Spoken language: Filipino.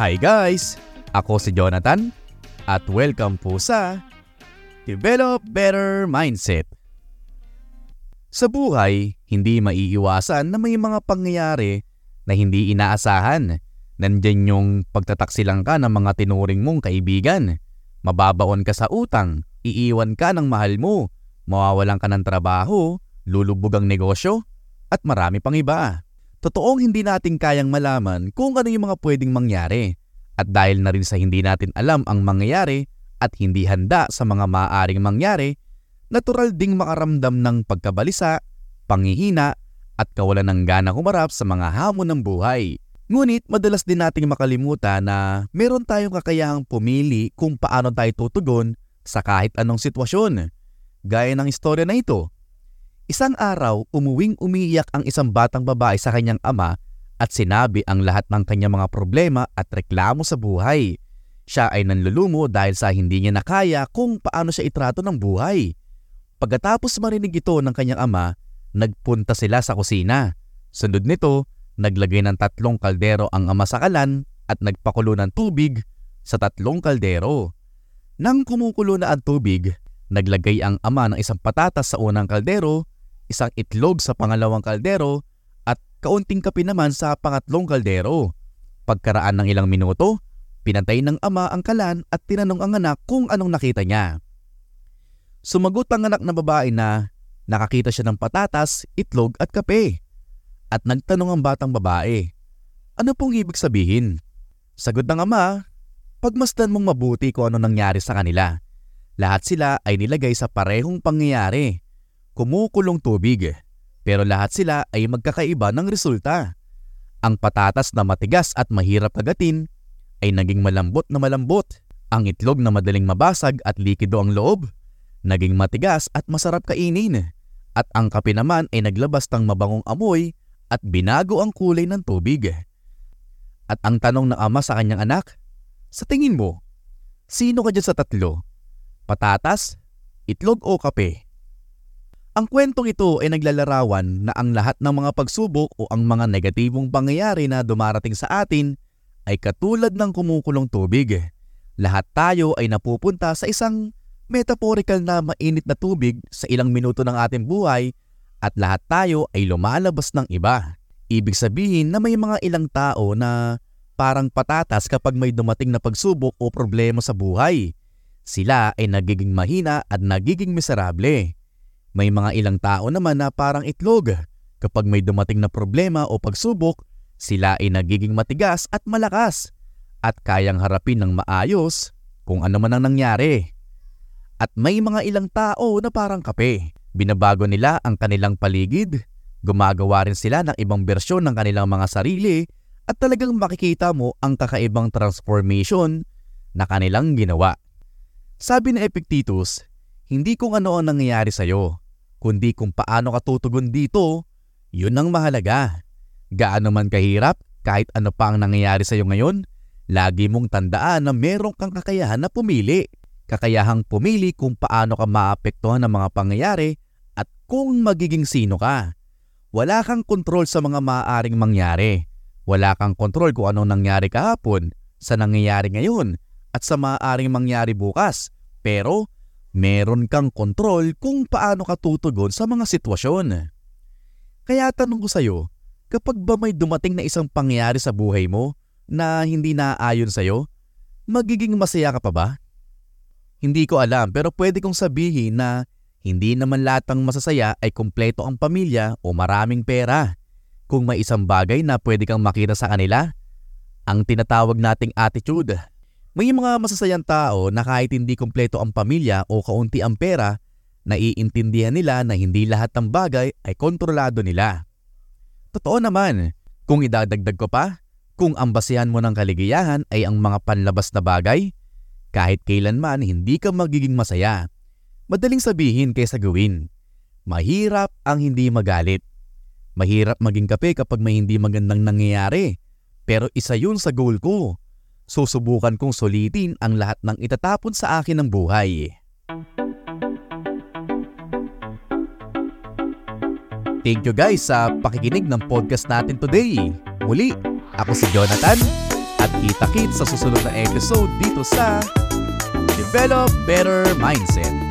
Hi guys! Ako si Jonathan at welcome po sa Develop Better Mindset. Sa buhay, hindi maiiwasan na may mga pangyayari na hindi inaasahan. Nandyan yung pagtataksilang ka ng mga tinuring mong kaibigan. Mababaon ka sa utang, iiwan ka ng mahal mo, mawawalan ka ng trabaho, lulubog ang negosyo, at marami pang iba. Totoong hindi natin kayang malaman kung ano yung mga pwedeng mangyari. At dahil na rin sa hindi natin alam ang mangyayari at hindi handa sa mga maaaring mangyari, natural ding makaramdam ng pagkabalisa, pangihina, at kawalan ng gana humarap sa mga hamon ng buhay. Ngunit madalas din nating makalimutan na meron tayong kakayahang pumili kung paano tayo tutugon sa kahit anong sitwasyon. Gaya ng istorya na ito. Isang araw, umuwing umiiyak ang isang batang babae sa kanyang ama at sinabi ang lahat ng kanyang mga problema at reklamo sa buhay. Siya ay nanlulumo dahil sa hindi niya nakaya kung paano siya itrato ng buhay. Pagkatapos marinig ito ng kanyang ama, nagpunta sila sa kusina. Sunod nito, naglagay ng tatlong kaldero ang ama sa kalan at nagpakulo ng tubig sa tatlong kaldero. Nang kumukulo na ang tubig, naglagay ang ama ng isang patatas sa unang kaldero isang itlog sa pangalawang kaldero at kaunting kape naman sa pangatlong kaldero. Pagkaraan ng ilang minuto, pinatay ng ama ang kalan at tinanong ang anak kung anong nakita niya. Sumagot ang anak na babae na nakakita siya ng patatas, itlog at kape. At nagtanong ang batang babae, ano pong ibig sabihin? Sagot ng ama, pagmasdan mong mabuti kung ano nangyari sa kanila. Lahat sila ay nilagay sa parehong pangyayari kumukulong tubig. Pero lahat sila ay magkakaiba ng resulta. Ang patatas na matigas at mahirap agatin ay naging malambot na malambot. Ang itlog na madaling mabasag at likido ang loob, naging matigas at masarap kainin. At ang kape naman ay naglabas ng mabangong amoy at binago ang kulay ng tubig. At ang tanong ng ama sa kanyang anak, sa tingin mo, sino ka dyan sa tatlo? Patatas, itlog o kape? Ang kwentong ito ay naglalarawan na ang lahat ng mga pagsubok o ang mga negatibong pangyayari na dumarating sa atin ay katulad ng kumukulong tubig. Lahat tayo ay napupunta sa isang metaphorical na mainit na tubig sa ilang minuto ng ating buhay at lahat tayo ay lumalabas ng iba. Ibig sabihin na may mga ilang tao na parang patatas kapag may dumating na pagsubok o problema sa buhay. Sila ay nagiging mahina at nagiging miserable. May mga ilang tao naman na parang itlog. Kapag may dumating na problema o pagsubok, sila ay nagiging matigas at malakas at kayang harapin ng maayos kung ano man ang nangyari. At may mga ilang tao na parang kape. Binabago nila ang kanilang paligid, gumagawa rin sila ng ibang bersyon ng kanilang mga sarili at talagang makikita mo ang kakaibang transformation na kanilang ginawa. Sabi ni Epictetus, hindi kung ano ang nangyayari sa'yo, kundi kung paano ka tutugon dito, yun ang mahalaga. Gaano man kahirap, kahit ano pa ang nangyayari sa'yo ngayon, lagi mong tandaan na meron kang kakayahan na pumili. Kakayahang pumili kung paano ka maapektuhan ng mga pangyayari at kung magiging sino ka. Wala kang kontrol sa mga maaaring mangyari. Wala kang kontrol kung anong nangyari kahapon, sa nangyayari ngayon, at sa maaaring mangyari bukas. Pero meron kang kontrol kung paano ka tutugon sa mga sitwasyon. Kaya tanong ko sa'yo, kapag ba may dumating na isang pangyayari sa buhay mo na hindi naaayon sa'yo, magiging masaya ka pa ba? Hindi ko alam pero pwede kong sabihin na hindi naman lahat ng masasaya ay kumpleto ang pamilya o maraming pera. Kung may isang bagay na pwede kang makita sa kanila, ang tinatawag nating attitude may mga masasayang tao na kahit hindi kumpleto ang pamilya o kaunti ang pera, naiintindihan nila na hindi lahat ng bagay ay kontrolado nila. Totoo naman, kung idadagdag ko pa, kung ang basihan mo ng kaligayahan ay ang mga panlabas na bagay, kahit kailanman hindi ka magiging masaya. Madaling sabihin kaysa gawin. Mahirap ang hindi magalit. Mahirap maging kape kapag may hindi magandang nangyayari. Pero isa yun sa goal ko susubukan kong sulitin ang lahat ng itatapon sa akin ng buhay. Thank you guys sa pakikinig ng podcast natin today. Muli, ako si Jonathan At kita-kits sa susunod na episode dito sa Develop Better Mindset.